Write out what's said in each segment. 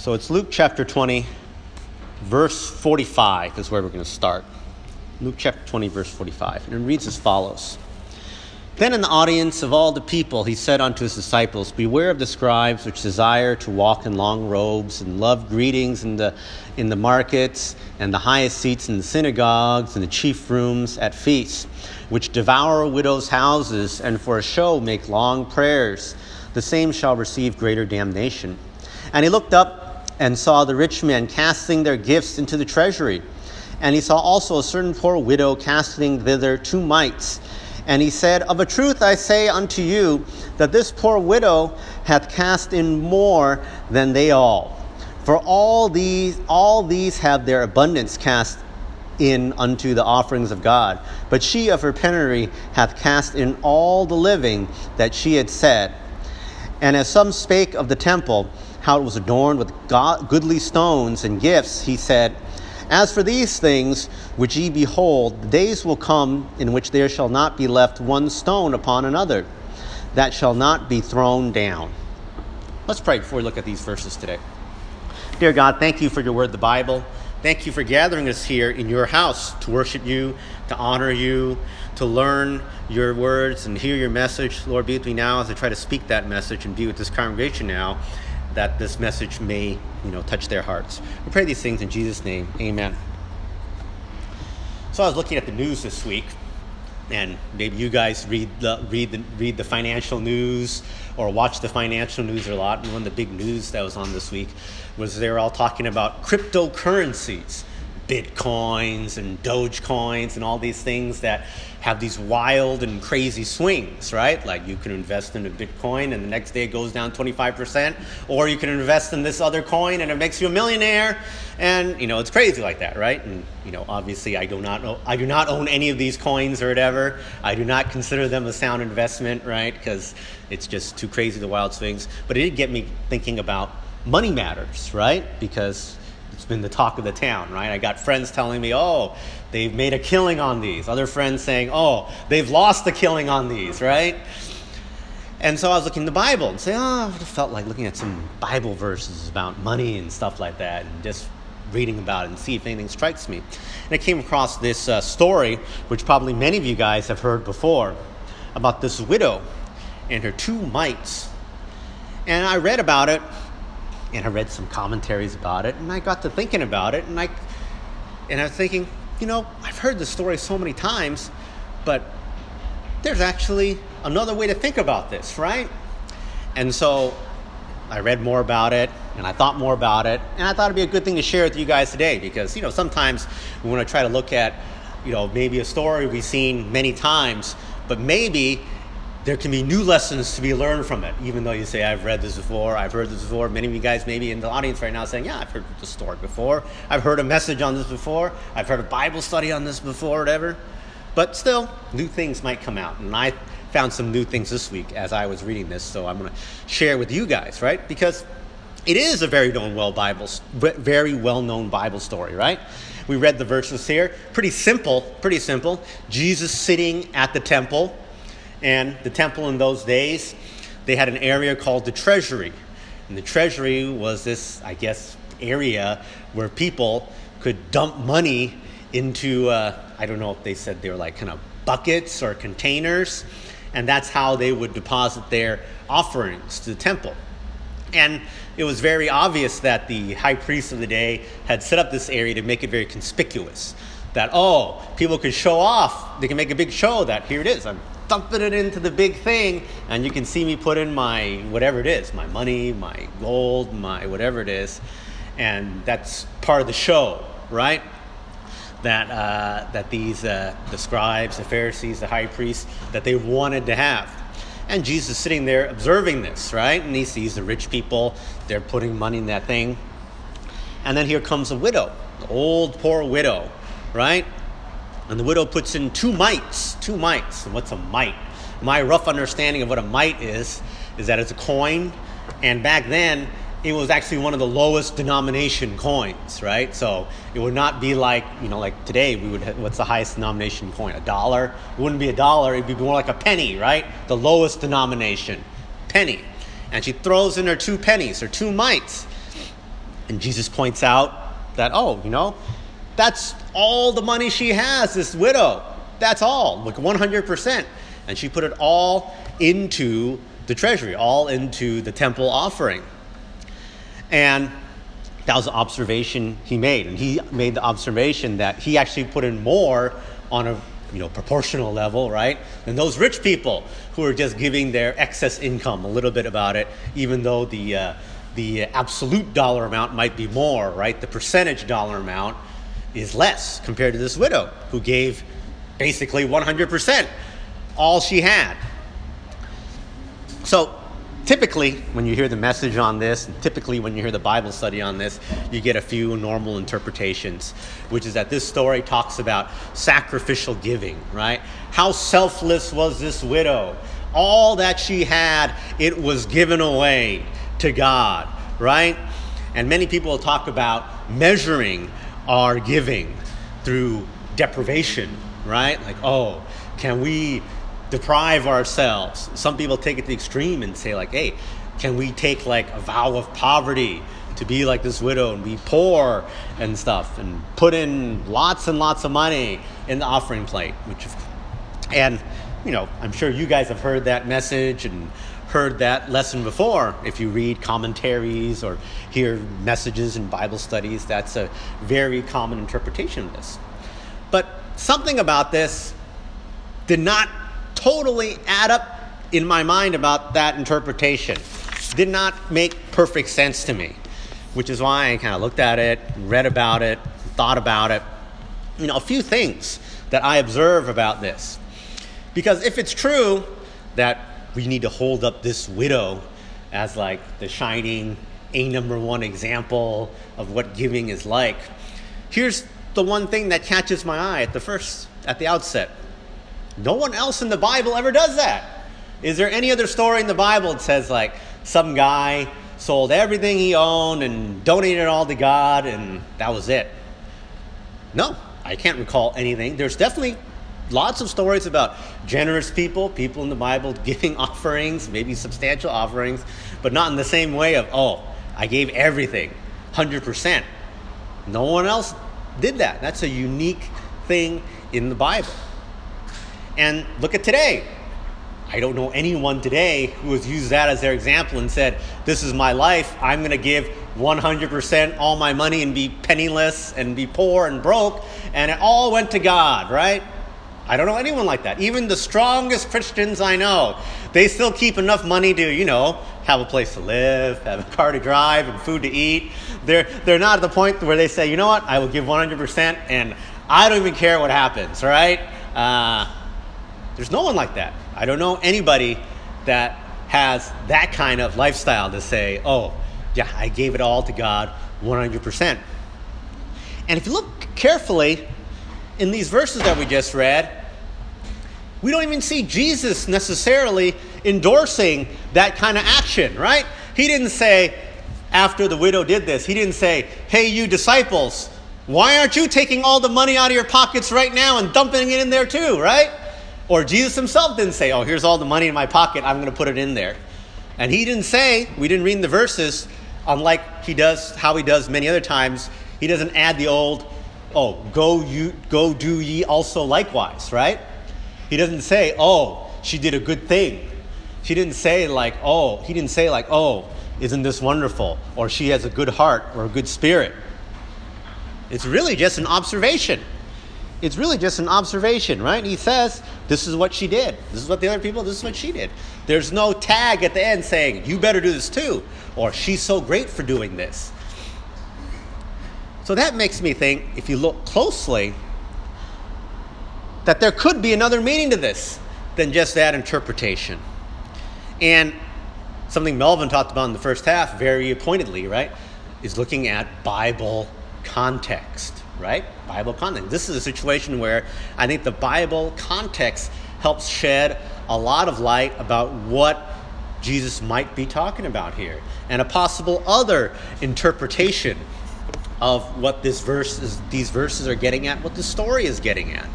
So it's Luke chapter 20, verse 45 is where we're going to start. Luke chapter 20, verse 45. And it reads as follows Then in the audience of all the people, he said unto his disciples, Beware of the scribes which desire to walk in long robes and love greetings in the, in the markets and the highest seats in the synagogues and the chief rooms at feasts, which devour widows' houses and for a show make long prayers. The same shall receive greater damnation. And he looked up and saw the rich men casting their gifts into the treasury. And he saw also a certain poor widow casting thither two mites. And he said, Of a truth I say unto you, that this poor widow hath cast in more than they all. For all these, all these have their abundance cast in unto the offerings of God. But she of her penury hath cast in all the living that she had said. And as some spake of the temple, how it was adorned with goodly stones and gifts, he said, As for these things which ye behold, the days will come in which there shall not be left one stone upon another that shall not be thrown down. Let's pray before we look at these verses today. Dear God, thank you for your word, the Bible. Thank you for gathering us here in your house to worship you, to honor you, to learn your words and hear your message. Lord, be with me now as I try to speak that message and be with this congregation now that this message may, you know, touch their hearts. We pray these things in Jesus' name. Amen. So I was looking at the news this week, and maybe you guys read the read the read the financial news or watch the financial news a lot. And one of the big news that was on this week was they were all talking about cryptocurrencies, bitcoins and Dogecoins and all these things that have these wild and crazy swings, right? Like you can invest in a Bitcoin and the next day it goes down 25%, or you can invest in this other coin and it makes you a millionaire. And you know, it's crazy like that, right? And you know, obviously I do not know I do not own any of these coins or whatever. I do not consider them a sound investment, right? Because it's just too crazy the wild swings. But it did get me thinking about money matters, right? Because it's been the talk of the town, right? I got friends telling me, oh, they've made a killing on these. Other friends saying, oh, they've lost the killing on these, right? And so I was looking the Bible and saying, oh, I felt like looking at some Bible verses about money and stuff like that and just reading about it and see if anything strikes me. And I came across this uh, story, which probably many of you guys have heard before, about this widow and her two mites. And I read about it and I read some commentaries about it, and I got to thinking about it, and I, and I was thinking, you know, I've heard this story so many times, but there's actually another way to think about this, right? And so I read more about it, and I thought more about it, and I thought it'd be a good thing to share with you guys today because, you know, sometimes we want to try to look at, you know, maybe a story we've seen many times, but maybe there can be new lessons to be learned from it, even though you say, I've read this before, I've heard this before. Many of you guys maybe in the audience right now saying, Yeah, I've heard the story before, I've heard a message on this before, I've heard a Bible study on this before, whatever. But still, new things might come out. And I found some new things this week as I was reading this, so I'm going to share with you guys, right? Because it is a very known well Bible, very well known Bible story, right? We read the verses here. Pretty simple, pretty simple. Jesus sitting at the temple and the temple in those days, they had an area called the treasury. And the treasury was this, I guess, area where people could dump money into, uh, I don't know if they said they were like kind of buckets or containers. And that's how they would deposit their offerings to the temple. And it was very obvious that the high priest of the day had set up this area to make it very conspicuous. That, oh, people could show off, they can make a big show that here it is, I'm dumping it into the big thing, and you can see me put in my whatever it is my money, my gold, my whatever it is. And that's part of the show, right? That, uh, that these, uh, the scribes, the Pharisees, the high priests, that they wanted to have. And Jesus is sitting there observing this, right? And he sees the rich people, they're putting money in that thing. And then here comes a widow, the old poor widow, right? And the widow puts in two mites, two mites. And what's a mite? My rough understanding of what a mite is, is that it's a coin. And back then, it was actually one of the lowest denomination coins, right? So it would not be like, you know, like today we would, have, what's the highest denomination coin? A dollar? It wouldn't be a dollar, it'd be more like a penny, right? The lowest denomination, penny. And she throws in her two pennies, her two mites. And Jesus points out that, oh, you know, that's all the money she has, this widow. That's all, like 100%. And she put it all into the treasury, all into the temple offering. And that was the observation he made. And he made the observation that he actually put in more on a you know, proportional level, right? Than those rich people who are just giving their excess income a little bit about it, even though the, uh, the absolute dollar amount might be more, right? The percentage dollar amount is less compared to this widow who gave basically 100% all she had. So typically, when you hear the message on this, and typically when you hear the Bible study on this, you get a few normal interpretations, which is that this story talks about sacrificial giving, right? How selfless was this widow? All that she had, it was given away to God, right? And many people talk about measuring our giving through deprivation, right? Like, oh, can we deprive ourselves. Some people take it to the extreme and say, like, hey, can we take like a vow of poverty to be like this widow and be poor and stuff and put in lots and lots of money in the offering plate, which, and you know, I'm sure you guys have heard that message and heard that lesson before. If you read commentaries or hear messages in Bible studies, that's a very common interpretation of this. But something about this did not totally add up in my mind about that interpretation. Did not make perfect sense to me, which is why I kind of looked at it, read about it, thought about it. You know, a few things that I observe about this. Because if it's true that we need to hold up this widow as like the shining a number one example of what giving is like, here's the one thing that catches my eye at the first, at the outset. No one else in the Bible ever does that. Is there any other story in the Bible that says, like, some guy sold everything he owned and donated it all to God and that was it? No, I can't recall anything. There's definitely lots of stories about generous people, people in the Bible giving offerings, maybe substantial offerings, but not in the same way of, oh, I gave everything, 100%. No one else did that. That's a unique thing in the Bible. And look at today. I don't know anyone today who has used that as their example and said, This is my life. I'm going to give 100% all my money and be penniless and be poor and broke. And it all went to God, right? I don't know anyone like that. Even the strongest Christians I know, they still keep enough money to, you know, have a place to live, have a car to drive, and food to eat. They're, they're not at the point where they say, you know what, I will give 100% and I don't even care what happens, right? Uh, there's no one like that. I don't know anybody that has that kind of lifestyle to say, oh, yeah, I gave it all to God 100%. And if you look carefully in these verses that we just read, we don't even see Jesus necessarily endorsing that kind of action, right? He didn't say, after the widow did this, he didn't say, hey, you disciples, why aren't you taking all the money out of your pockets right now and dumping it in there too, right? Or Jesus himself didn't say, Oh, here's all the money in my pocket, I'm going to put it in there. And he didn't say, we didn't read the verses, unlike he does, how he does many other times, he doesn't add the old, oh, go you go do ye also likewise, right? He doesn't say, oh, she did a good thing. She didn't say like, oh, he didn't say like, oh, isn't this wonderful? Or she has a good heart or a good spirit. It's really just an observation it's really just an observation, right? He says, this is what she did. This is what the other people, this is what she did. There's no tag at the end saying, you better do this too, or she's so great for doing this. So that makes me think, if you look closely, that there could be another meaning to this than just that interpretation. And something Melvin talked about in the first half very pointedly, right, is looking at Bible context right? Bible context. This is a situation where I think the Bible context helps shed a lot of light about what Jesus might be talking about here and a possible other interpretation of what this verse is, these verses are getting at, what the story is getting at.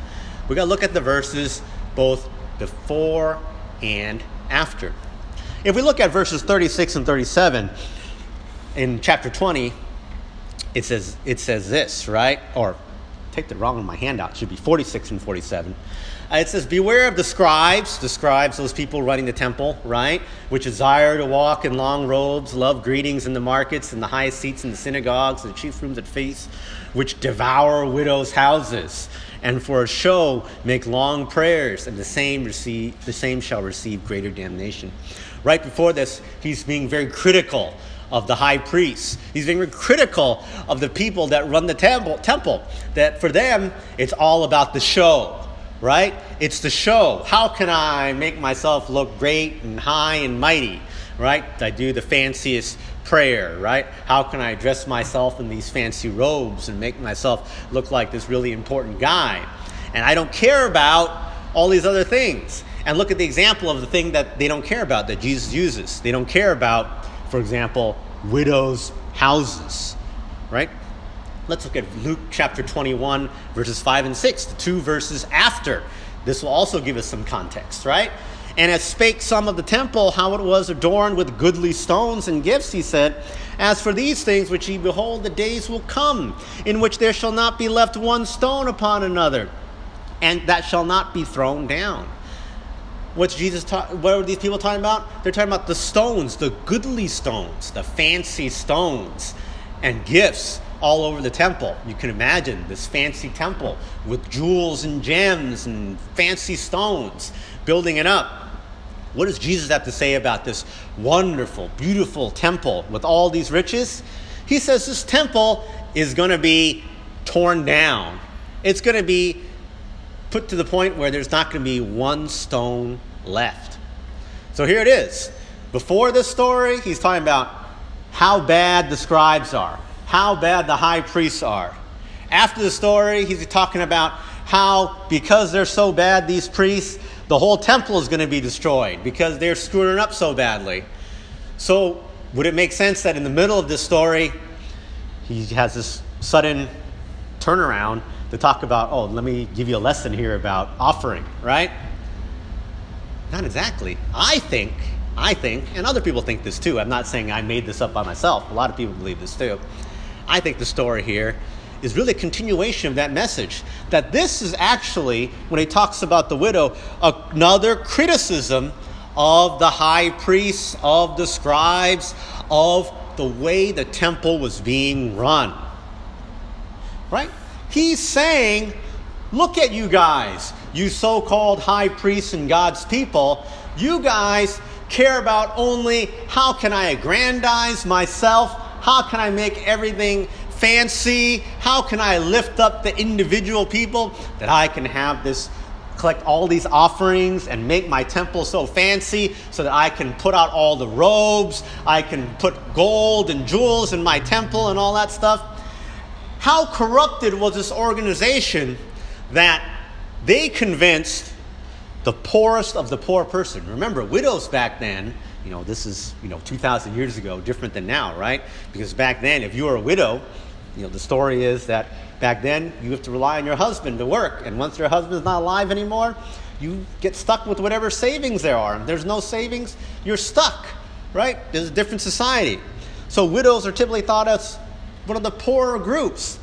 We got to look at the verses both before and after. If we look at verses 36 and 37 in chapter 20, it says it says this, right? Or take the wrong on my handout. It should be 46 and 47. Uh, it says, Beware of the scribes, the scribes, those people running the temple, right? Which desire to walk in long robes, love greetings in the markets, and the highest seats in the synagogues, the chief rooms at feasts, which devour widows' houses, and for a show make long prayers, and the same receive the same shall receive greater damnation. Right before this, he's being very critical of the high priests. He's being critical of the people that run the temple, temple. That for them, it's all about the show, right? It's the show. How can I make myself look great and high and mighty, right? I do the fanciest prayer, right? How can I dress myself in these fancy robes and make myself look like this really important guy? And I don't care about all these other things. And look at the example of the thing that they don't care about that Jesus uses. They don't care about for example, widows' houses, right? Let's look at Luke chapter 21, verses 5 and 6, the two verses after. This will also give us some context, right? And as spake some of the temple, how it was adorned with goodly stones and gifts, he said, As for these things which ye behold, the days will come, in which there shall not be left one stone upon another, and that shall not be thrown down. What's Jesus talking? What are these people talking about? They're talking about the stones, the goodly stones, the fancy stones, and gifts all over the temple. You can imagine this fancy temple with jewels and gems and fancy stones, building it up. What does Jesus have to say about this wonderful, beautiful temple with all these riches? He says this temple is going to be torn down. It's going to be put to the point where there's not going to be one stone left. So here it is. Before this story, he's talking about how bad the scribes are, how bad the high priests are. After the story, he's talking about how, because they're so bad, these priests, the whole temple is going to be destroyed because they're screwing up so badly. So, would it make sense that in the middle of this story, he has this sudden turnaround to talk about, oh, let me give you a lesson here about offering, right? Not exactly. I think, I think, and other people think this too. I'm not saying I made this up by myself. A lot of people believe this too. I think the story here is really a continuation of that message. That this is actually, when he talks about the widow, another criticism of the high priests, of the scribes, of the way the temple was being run. Right? He's saying, look at you guys, you so called high priests and God's people. You guys care about only how can I aggrandize myself? How can I make everything fancy? How can I lift up the individual people that I can have this collect all these offerings and make my temple so fancy so that I can put out all the robes, I can put gold and jewels in my temple and all that stuff. How corrupted was this organization that they convinced the poorest of the poor person? Remember, widows back then, you know, this is, you know, 2,000 years ago, different than now, right? Because back then, if you were a widow, you know, the story is that back then you have to rely on your husband to work. And once your husband's not alive anymore, you get stuck with whatever savings there are. If there's no savings, you're stuck, right? There's a different society. So widows are typically thought as one of the poorer groups.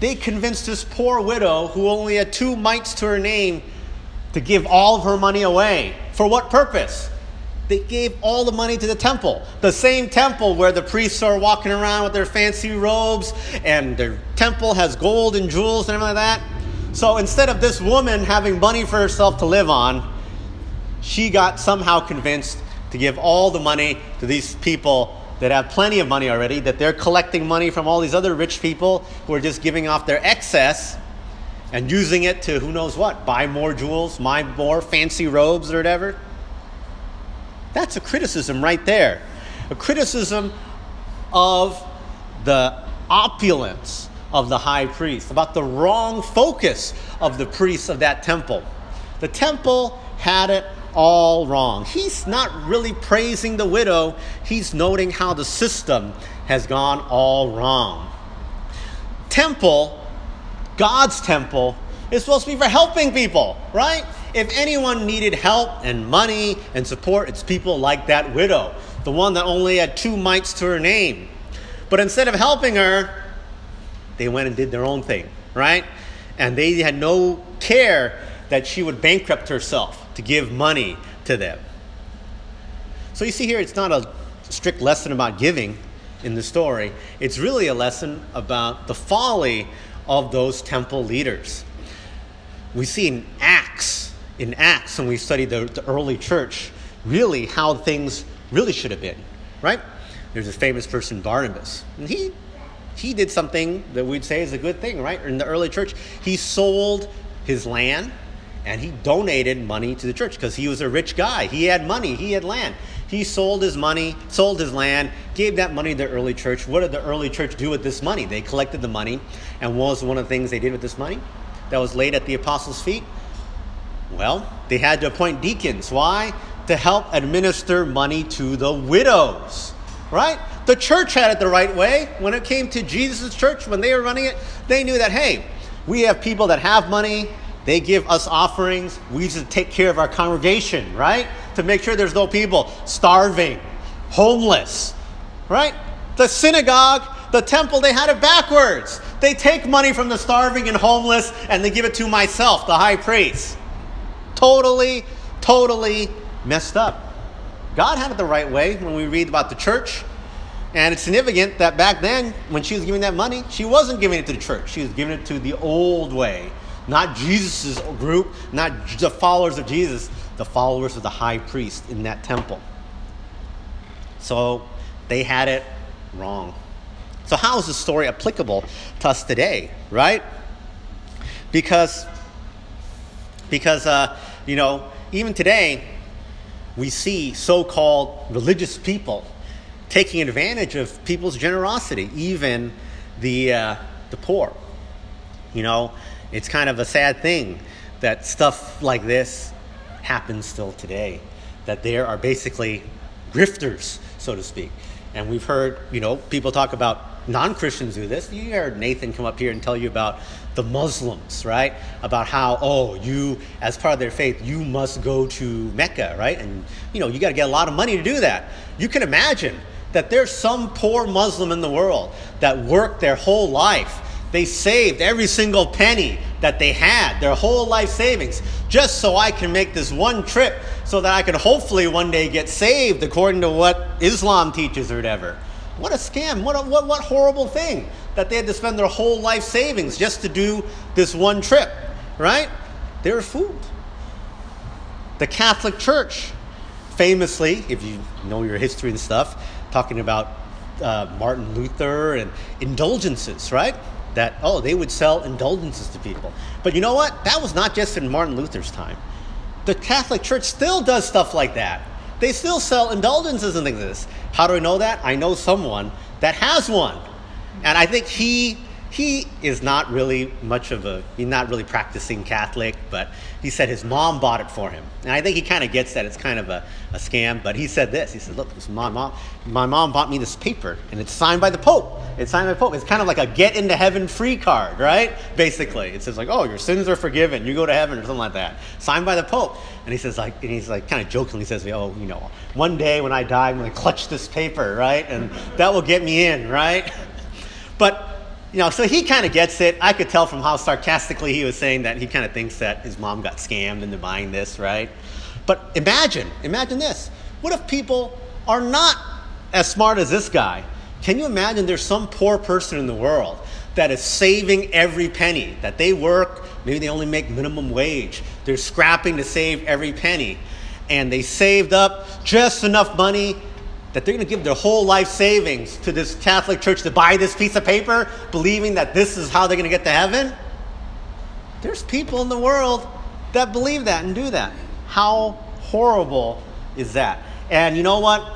They convinced this poor widow, who only had two mites to her name, to give all of her money away. For what purpose? They gave all the money to the temple. The same temple where the priests are walking around with their fancy robes and their temple has gold and jewels and everything like that. So instead of this woman having money for herself to live on, she got somehow convinced to give all the money to these people that have plenty of money already, that they're collecting money from all these other rich people who are just giving off their excess and using it to who knows what, buy more jewels, buy more fancy robes or whatever. That's a criticism right there. A criticism of the opulence of the high priest, about the wrong focus of the priests of that temple. The temple had it all wrong. He's not really praising the widow, he's noting how the system has gone all wrong. Temple, God's temple, is supposed to be for helping people, right? If anyone needed help and money and support, it's people like that widow, the one that only had two mites to her name. But instead of helping her, they went and did their own thing, right? And they had no care that she would bankrupt herself to give money to them. So you see here, it's not a strict lesson about giving in the story. It's really a lesson about the folly of those temple leaders. We see in Acts, in Acts, when we study the, the early church, really how things really should have been, right? There's a famous person, Barnabas, and he he did something that we'd say is a good thing, right? In the early church, he sold his land and he donated money to the church because he was a rich guy. He had money, he had land. He sold his money, sold his land, gave that money to the early church. What did the early church do with this money? They collected the money, and what was one of the things they did with this money that was laid at the apostles' feet? Well, they had to appoint deacons. Why? To help administer money to the widows, right? The church had it the right way. When it came to Jesus' church, when they were running it, they knew that, hey, we have people that have money, they give us offerings. We just take care of our congregation, right? To make sure there's no people starving, homeless, right? The synagogue, the temple, they had it backwards. They take money from the starving and homeless and they give it to myself, the high priest. Totally, totally messed up. God had it the right way when we read about the church. And it's significant that back then, when she was giving that money, she wasn't giving it to the church. She was giving it to the old way not Jesus' group, not the followers of Jesus, the followers of the high priest in that temple. So they had it wrong. So, how is this story applicable to us today, right? Because, because uh, you know, even today, we see so called religious people taking advantage of people's generosity, even the, uh, the poor. You know, it's kind of a sad thing that stuff like this happens still today. That there are basically grifters, so to speak. And we've heard, you know, people talk about non Christians do this. You heard Nathan come up here and tell you about the Muslims, right? About how, oh, you, as part of their faith, you must go to Mecca, right? And, you know, you got to get a lot of money to do that. You can imagine that there's some poor Muslim in the world that worked their whole life they saved every single penny that they had, their whole life savings, just so I can make this one trip so that I can hopefully one day get saved according to what Islam teaches or whatever. What a scam. What, a, what, what horrible thing that they had to spend their whole life savings just to do this one trip, right? They were fooled. The Catholic Church, famously, if you know your history and stuff, talking about uh, Martin Luther and indulgences, right? That, oh, they would sell indulgences to people. But you know what? That was not just in Martin Luther's time. The Catholic Church still does stuff like that. They still sell indulgences and things like this. How do I know that? I know someone that has one. And I think he he is not really much of a he's not really practicing catholic but he said his mom bought it for him. And i think he kind of gets that it's kind of a, a scam but he said this he said look this my mom my mom bought me this paper and it's signed by the pope. It's signed by the pope. It's kind of like a get into heaven free card right? Basically it says like oh your sins are forgiven. You go to heaven or something like that. Signed by the pope. And he says like and he's like kind of jokingly says oh you know one day when i die i'm going to clutch this paper right? And that will get me in right? But you know, so he kind of gets it. I could tell from how sarcastically he was saying that he kind of thinks that his mom got scammed into buying this, right? But imagine, imagine this. What if people are not as smart as this guy? Can you imagine there's some poor person in the world that is saving every penny, that they work, maybe they only make minimum wage. They're scrapping to save every penny. And they saved up just enough money that they're going to give their whole life savings to this Catholic church to buy this piece of paper, believing that this is how they're going to get to heaven? There's people in the world that believe that and do that. How horrible is that? And you know what?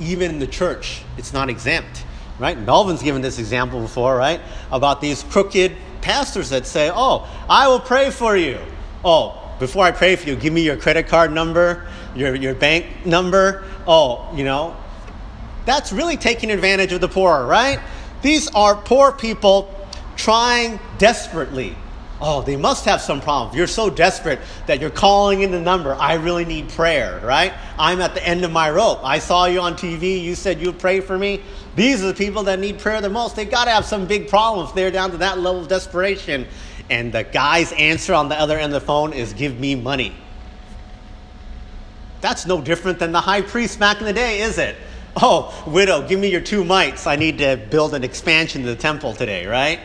Even in the church, it's not exempt, right? Melvin's given this example before, right? About these crooked pastors that say, Oh, I will pray for you. Oh, before I pray for you, give me your credit card number, your, your bank number. Oh, you know, that's really taking advantage of the poor, right? These are poor people trying desperately Oh, they must have some problem. You're so desperate that you're calling in the number. I really need prayer, right? I'm at the end of my rope. I saw you on TV. You said you'd pray for me. These are the people that need prayer the most. They got to have some big problem they're down to that level of desperation. And the guy's answer on the other end of the phone is, Give me money. That's no different than the high priest back in the day, is it? Oh, widow, give me your two mites. I need to build an expansion to the temple today, right?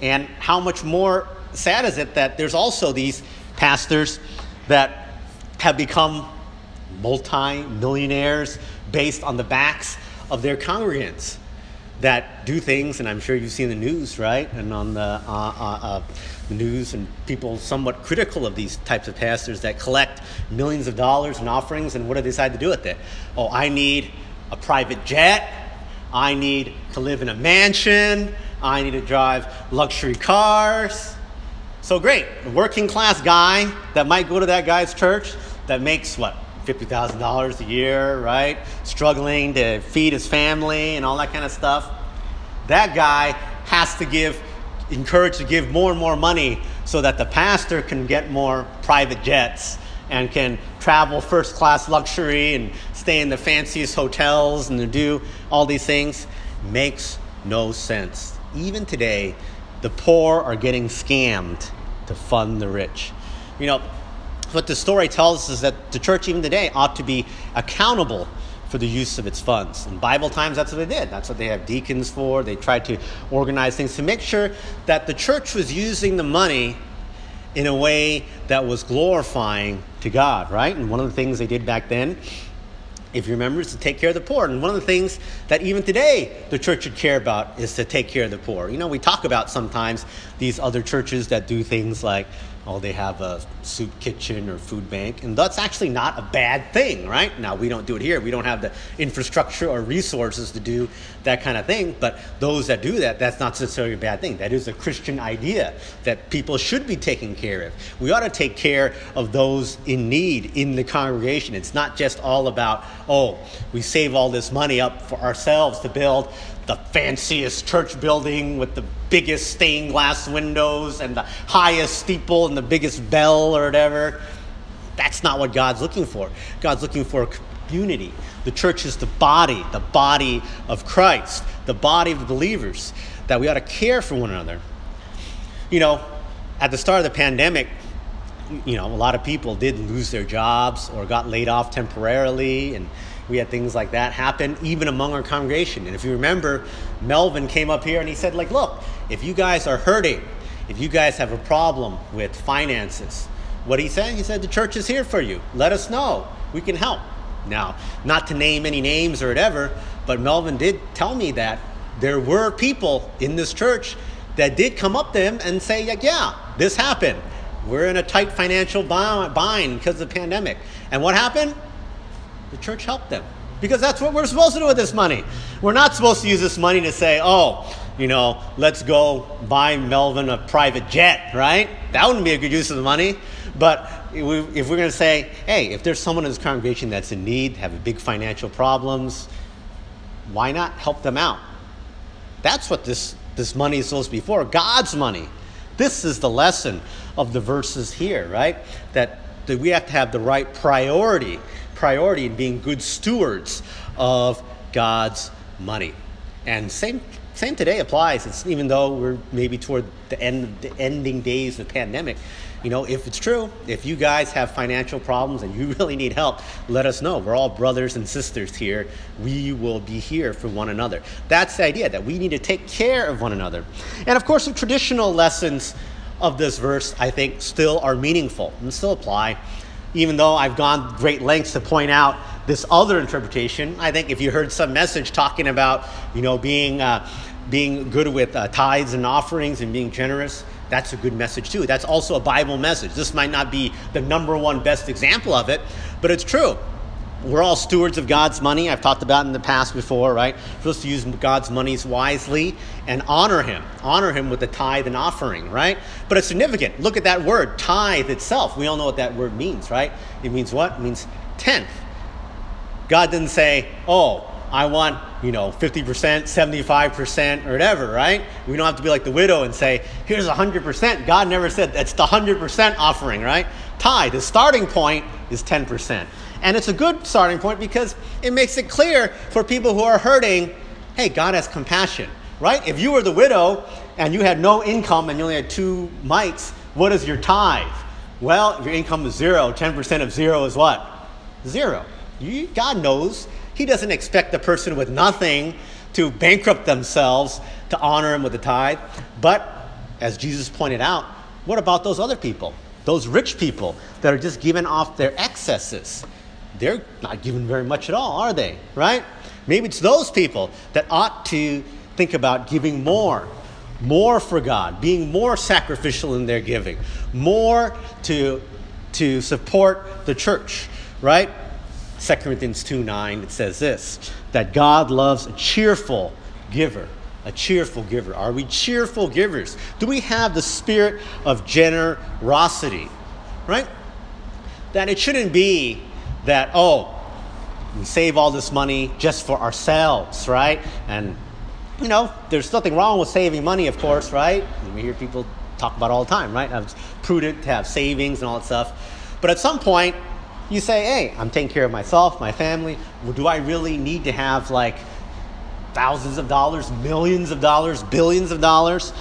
And how much more sad is it that there's also these pastors that have become multi millionaires based on the backs of their congregants that do things, and I'm sure you've seen the news, right? And on the, uh, uh, uh, news, and people somewhat critical of these types of pastors that collect millions of dollars in offerings, and what do they decide to do with it? Oh, I need a private jet. I need to live in a mansion. I need to drive luxury cars. So great, a working class guy that might go to that guy's church that makes what, $50,000 a year, right? Struggling to feed his family and all that kind of stuff. That guy has to give, encouraged to give more and more money so that the pastor can get more private jets and can travel first class luxury and stay in the fanciest hotels and do all these things. Makes no sense even today, the poor are getting scammed to fund the rich. You know, what the story tells us is that the church, even today, ought to be accountable for the use of its funds. In Bible times, that's what they did. That's what they have deacons for. They tried to organize things to make sure that the church was using the money in a way that was glorifying to God, right? And one of the things they did back then if you remember, is to take care of the poor. And one of the things that even today the church should care about is to take care of the poor. You know, we talk about sometimes these other churches that do things like oh, they have a soup kitchen or food bank. And that's actually not a bad thing, right? Now, we don't do it here. We don't have the infrastructure or resources to do that kind of thing. But those that do that, that's not necessarily a bad thing. That is a Christian idea that people should be taken care of. We ought to take care of those in need in the congregation. It's not just all about, oh, we save all this money up for ourselves to build the fanciest church building with the biggest stained glass windows and the highest steeple and the biggest bell or whatever. That's not what God's looking for. God's looking for community. The church is the body, the body of Christ, the body of the believers, that we ought to care for one another. You know, at the start of the pandemic, you know, a lot of people did lose their jobs or got laid off temporarily and we had things like that happen even among our congregation. And if you remember, Melvin came up here and he said, like, look, if you guys are hurting, if you guys have a problem with finances, what he said? He said, the church is here for you. Let us know. We can help. Now, not to name any names or whatever, but Melvin did tell me that there were people in this church that did come up to him and say, like, yeah, this happened. We're in a tight financial bind because of the pandemic. And what happened? The church helped them because that's what we're supposed to do with this money. We're not supposed to use this money to say, oh, you know, let's go buy Melvin a private jet, right? That wouldn't be a good use of the money. But if we're going to say, hey, if there's someone in this congregation that's in need, have big financial problems, why not help them out? That's what this, this money is supposed to be for God's money. This is the lesson of the verses here, right? That, that we have to have the right priority priority in being good stewards of God's money. And same same today applies. It's even though we're maybe toward the end the ending days of the pandemic. You know, if it's true, if you guys have financial problems and you really need help, let us know. We're all brothers and sisters here. We will be here for one another. That's the idea that we need to take care of one another. And of course, the traditional lessons of this verse, I think, still are meaningful and still apply even though I've gone great lengths to point out this other interpretation, I think if you heard some message talking about, you know, being, uh, being good with uh, tithes and offerings and being generous, that's a good message too. That's also a Bible message. This might not be the number one best example of it, but it's true we're all stewards of God's money. I've talked about in the past before, right? We're supposed to use God's monies wisely and honor Him. Honor Him with the tithe and offering, right? But it's significant. Look at that word, tithe itself. We all know what that word means, right? It means what? It means tenth. God didn't say, oh, I want, you know, 50%, 75%, or whatever, right? We don't have to be like the widow and say, here's 100%. God never said that's the 100% offering, right? Tithe, the starting point is 10%. And it's a good starting point because it makes it clear for people who are hurting hey, God has compassion, right? If you were the widow and you had no income and you only had two mites, what is your tithe? Well, if your income is zero, 10% of zero is what? Zero. You, God knows. He doesn't expect the person with nothing to bankrupt themselves to honor him with the tithe. But as Jesus pointed out, what about those other people? Those rich people that are just giving off their excesses. They're not giving very much at all, are they? Right? Maybe it's those people that ought to think about giving more, more for God, being more sacrificial in their giving, more to, to support the church, right? 2 Corinthians 2 9, it says this that God loves a cheerful giver. A cheerful giver. Are we cheerful givers? Do we have the spirit of generosity? Right? That it shouldn't be that, oh, we save all this money just for ourselves, right? And, you know, there's nothing wrong with saving money, of course, right? We hear people talk about all the time, right? It's prudent to have savings and all that stuff. But at some point, you say, hey, I'm taking care of myself, my family. Well, do I really need to have like thousands of dollars, millions of dollars, billions of dollars?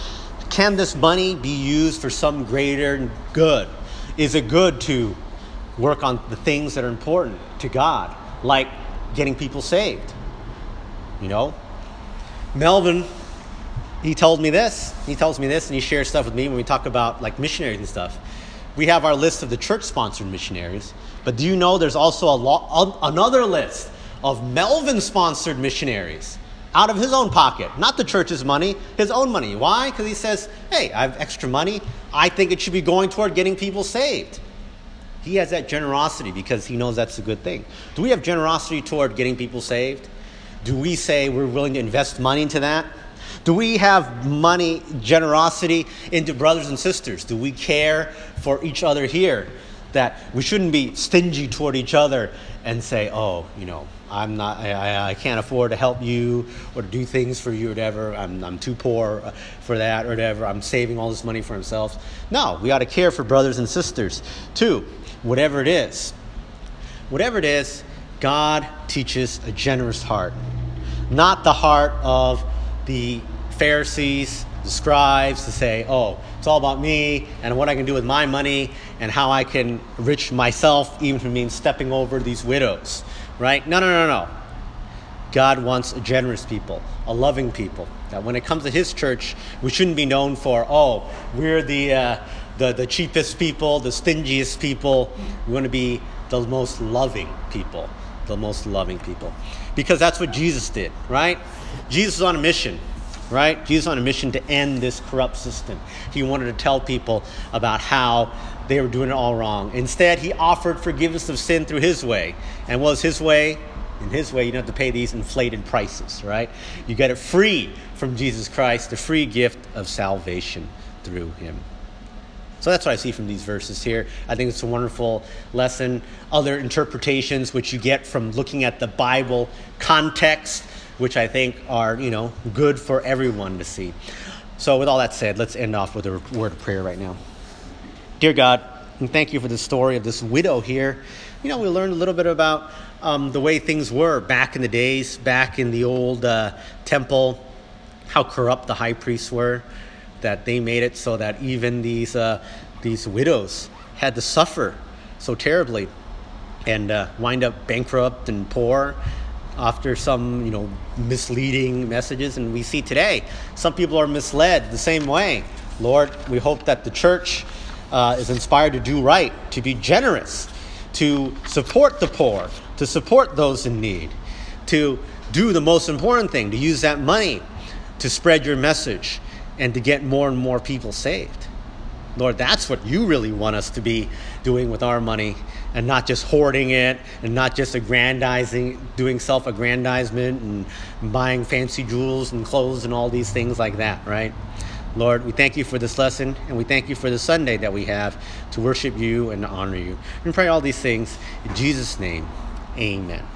Can this money be used for some greater good? Is it good to work on the things that are important to God, like getting people saved? You know? Melvin, he told me this. He tells me this, and he shares stuff with me when we talk about like missionaries and stuff. We have our list of the church sponsored missionaries, but do you know there's also a lo- another list of Melvin sponsored missionaries out of his own pocket, not the church's money, his own money. Why? Because he says, hey, I have extra money. I think it should be going toward getting people saved. He has that generosity because he knows that's a good thing. Do we have generosity toward getting people saved? Do we say we're willing to invest money into that? Do we have money, generosity into brothers and sisters? Do we care for each other here? That we shouldn't be stingy toward each other and say, oh, you know, I'm not, I, I can't afford to help you or do things for you or whatever. I'm, I'm too poor uh, for that or whatever. I'm saving all this money for ourselves. No, we ought to care for brothers and sisters too, whatever it is. Whatever it is, God teaches a generous heart, not the heart of the Pharisees, the scribes, to say, oh, it's all about me and what I can do with my money and how I can enrich myself, even if it means stepping over these widows, right? No, no, no, no. God wants a generous people, a loving people. That when it comes to His church, we shouldn't be known for, oh, we're the, uh, the, the cheapest people, the stingiest people. We want to be the most loving people, the most loving people. Because that's what Jesus did, right? Jesus was on a mission right? Jesus on a mission to end this corrupt system. He wanted to tell people about how they were doing it all wrong. Instead, he offered forgiveness of sin through his way. And was his way? In his way, you don't have to pay these inflated prices, right? You get it free from Jesus Christ, the free gift of salvation through him. So that's what I see from these verses here. I think it's a wonderful lesson. Other interpretations which you get from looking at the Bible context which I think are, you know, good for everyone to see. So, with all that said, let's end off with a word of prayer right now. Dear God, thank you for the story of this widow here. You know, we learned a little bit about um, the way things were back in the days, back in the old uh, temple, how corrupt the high priests were, that they made it so that even these, uh, these widows had to suffer so terribly and uh, wind up bankrupt and poor after some you know misleading messages. And we see today some people are misled the same way. Lord we hope that the church uh, is inspired to do right to be generous to support the poor to support those in need to do the most important thing to use that money to spread your message and to get more and more people saved lord that's what you really want us to be doing with our money and not just hoarding it and not just aggrandizing, doing self aggrandizement and buying fancy jewels and clothes and all these things like that, right? Lord, we thank you for this lesson and we thank you for the Sunday that we have to worship you and to honor you. And pray all these things in Jesus' name. Amen.